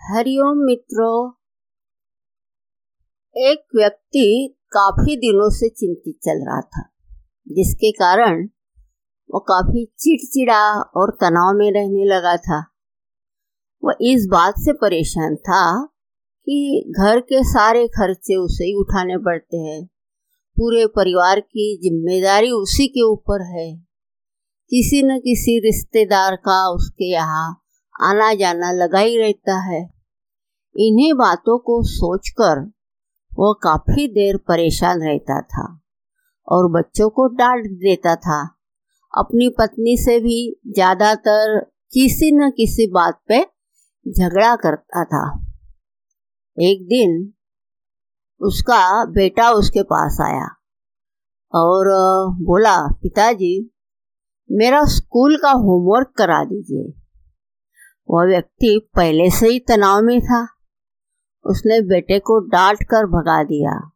हरिओम मित्रों। एक व्यक्ति काफ़ी दिनों से चिंतित चल रहा था, जिसके कारण वो काफ़ी चिड़चिड़ा और तनाव में रहने लगा था। वह इस बात से परेशान था कि घर के सारे खर्चे उसे ही उठाने पड़ते हैं। पूरे परिवार की ज़िम्मेदारी उसी के ऊपर है। किसी न किसी रिश्तेदार का उसके यहाँ आना जाना लगा ही रहता है। इन्हीं बातों को सोचकर वह काफ़ी देर परेशान रहता था और बच्चों को डांट देता था। अपनी पत्नी से भी ज़्यादातर किसी न किसी बात पे झगड़ा करता था। एक दिन उसका बेटा उसके पास आया और बोला, पिताजी, मेरा स्कूल का होमवर्क करा दीजिए। वह व्यक्ति पहले से ही तनाव में था। उसने बेटे को डांट कर भगा दिया।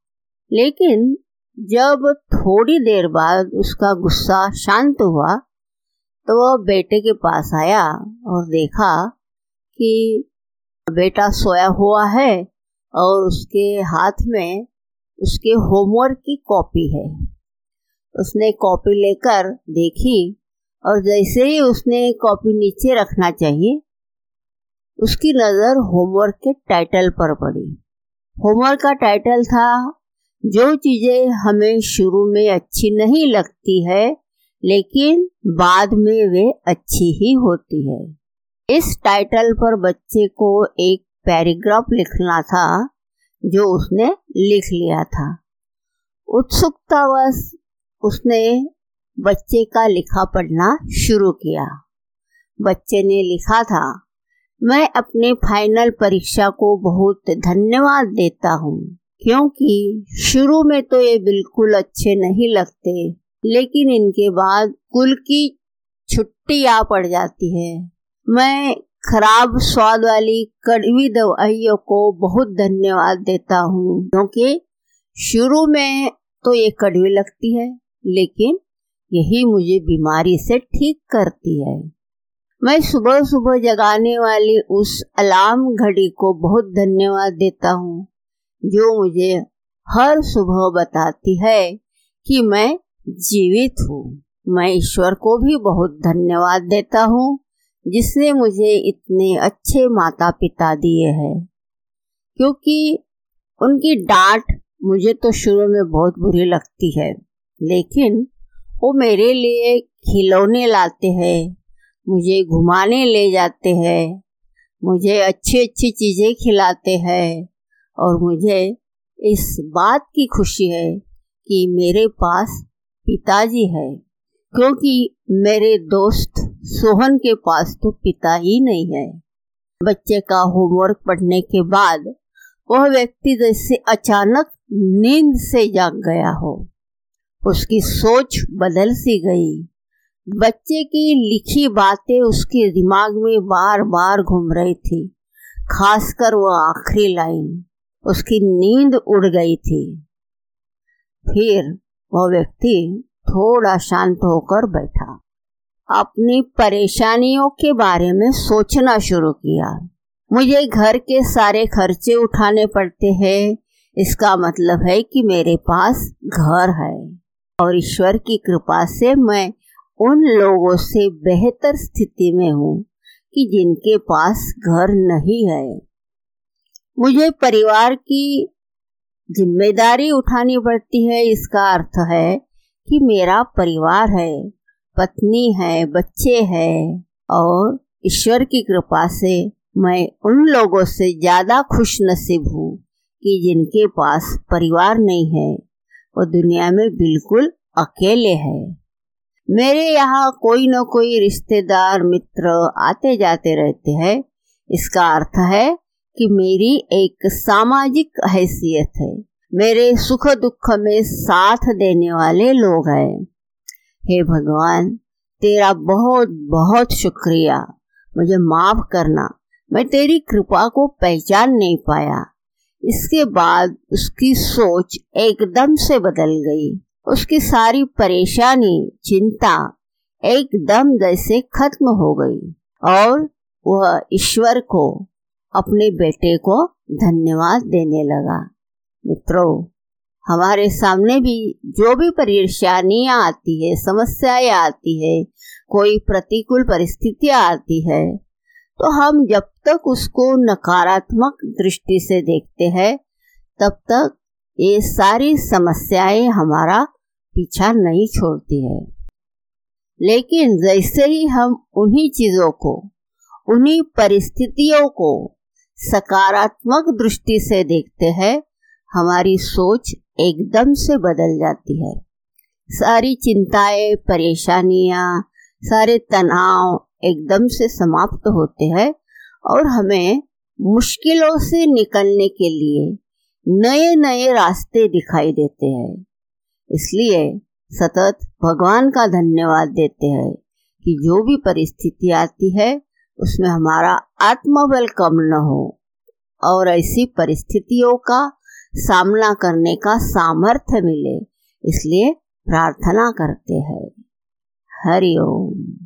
लेकिन जब थोड़ी देर बाद उसका गुस्सा शांत हुआ तो वह बेटे के पास आया और देखा कि बेटा सोया हुआ है और उसके हाथ में उसके होमवर्क की कॉपी है। उसने कॉपी लेकर देखी और जैसे ही उसने कॉपी नीचे रखना चाहिए उसकी नज़र होमवर्क के टाइटल पर पड़ी। होमवर्क का टाइटल था, जो चीज़ें हमें शुरू में अच्छी नहीं लगती है, लेकिन बाद में वे अच्छी ही होती है। इस टाइटल पर बच्चे को एक पैराग्राफ लिखना था, जो उसने लिख लिया था। उत्सुकतावश उसने बच्चे का लिखा पढ़ना शुरू किया। बच्चे ने लिखा था मैं अपने फाइनल परीक्षा को बहुत धन्यवाद देता हूँ, क्योंकि शुरू में तो ये बिल्कुल अच्छे नहीं लगते, लेकिन इनके बाद कुल की छुट्टी आ पड़ जाती है। मैं खराब स्वाद वाली कड़वी दवाइयों को बहुत धन्यवाद देता हूँ, क्योंकि शुरू में तो ये कड़वी लगती है, लेकिन यही मुझे बीमारी से ठीक करती है। मैं सुबह सुबह जगाने वाली उस अलार्म घड़ी को बहुत धन्यवाद देता हूँ, जो मुझे हर सुबह बताती है कि मैं जीवित हूँ। मैं ईश्वर को भी बहुत धन्यवाद देता हूँ, जिसने मुझे इतने अच्छे माता पिता दिए हैं। क्योंकि उनकी डांट मुझे तो शुरू में बहुत बुरी लगती है, लेकिन वो मेरे लिए खिलौने लाते हैं मुझे घुमाने ले जाते हैं, मुझे अच्छी अच्छी चीज़ें खिलाते हैं और मुझे इस बात की खुशी है कि मेरे पास पिताजी है। क्योंकि मेरे दोस्त सोहन के पास तो पिता ही नहीं है। बच्चे का होमवर्क पढ़ने के बाद वह व्यक्ति जैसे अचानक नींद से जाग गया हो, उसकी सोच बदल सी गई। बच्चे की लिखी बातें उसके दिमाग में बार बार घूम रही थी, खासकर वो आखिरी लाइन, उसकी नींद उड़ गई थी। फिर वह व्यक्ति थोड़ा शांत होकर बैठा, अपनी परेशानियों के बारे में सोचना शुरू किया। मुझे घर के सारे खर्चे उठाने पड़ते हैं, इसका मतलब है कि मेरे पास घर है और ईश्वर की कृपा से मैं उन लोगों से बेहतर स्थिति में हूँ कि जिनके पास घर नहीं है। मुझे परिवार की ज़िम्मेदारी उठानी पड़ती है। इसका अर्थ है कि मेरा परिवार है, पत्नी है, बच्चे हैं और ईश्वर की कृपा से मैं उन लोगों से ज़्यादा खुश नसीब हूँ कि जिनके पास परिवार नहीं है। वो दुनिया में बिल्कुल अकेले हैं। मेरे यहाँ कोई न कोई रिश्तेदार मित्र आते जाते रहते हैं। इसका अर्थ है कि मेरी एक सामाजिक हैसियत है। मेरे सुख दुख में साथ देने वाले लोग हैं। हे भगवान, तेरा बहुत बहुत शुक्रिया। मुझे माफ़ करना। मैं तेरी कृपा को पहचान नहीं पाया। इसके बाद उसकी सोच एकदम से बदल गई। उसकी सारी परेशानी, चिंता एकदम जैसे खत्म हो गई और वह ईश्वर को, अपने बेटे को धन्यवाद देने लगा। मित्रों, हमारे सामने भी जो भी परेशानियाँ आती है, समस्याएँ आती है, कोई प्रतिकूल परिस्थितियाँ आती है तो हम जब तक उसको नकारात्मक दृष्टि से देखते हैं, तब तक ये सारी समस्याएँ हमारा पीछा नहीं छोड़ती है। लेकिन जैसे ही हम उन्हीं चीज़ों को, उन्हीं परिस्थितियों को सकारात्मक दृष्टि से देखते हैं, हमारी सोच एकदम से बदल जाती है। सारी चिंताएँ, परेशानियाँ, सारे तनाव एकदम से समाप्त होते हैं और हमें मुश्किलों से निकलने के लिए नए नए रास्ते दिखाई देते हैं। इसलिए सतत भगवान का धन्यवाद देते हैं कि जो भी परिस्थिति आती है, उसमें हमारा आत्मबल कम न हो और ऐसी परिस्थितियों का सामना करने का सामर्थ्य मिले, इसलिए प्रार्थना करते हैं। हरिओम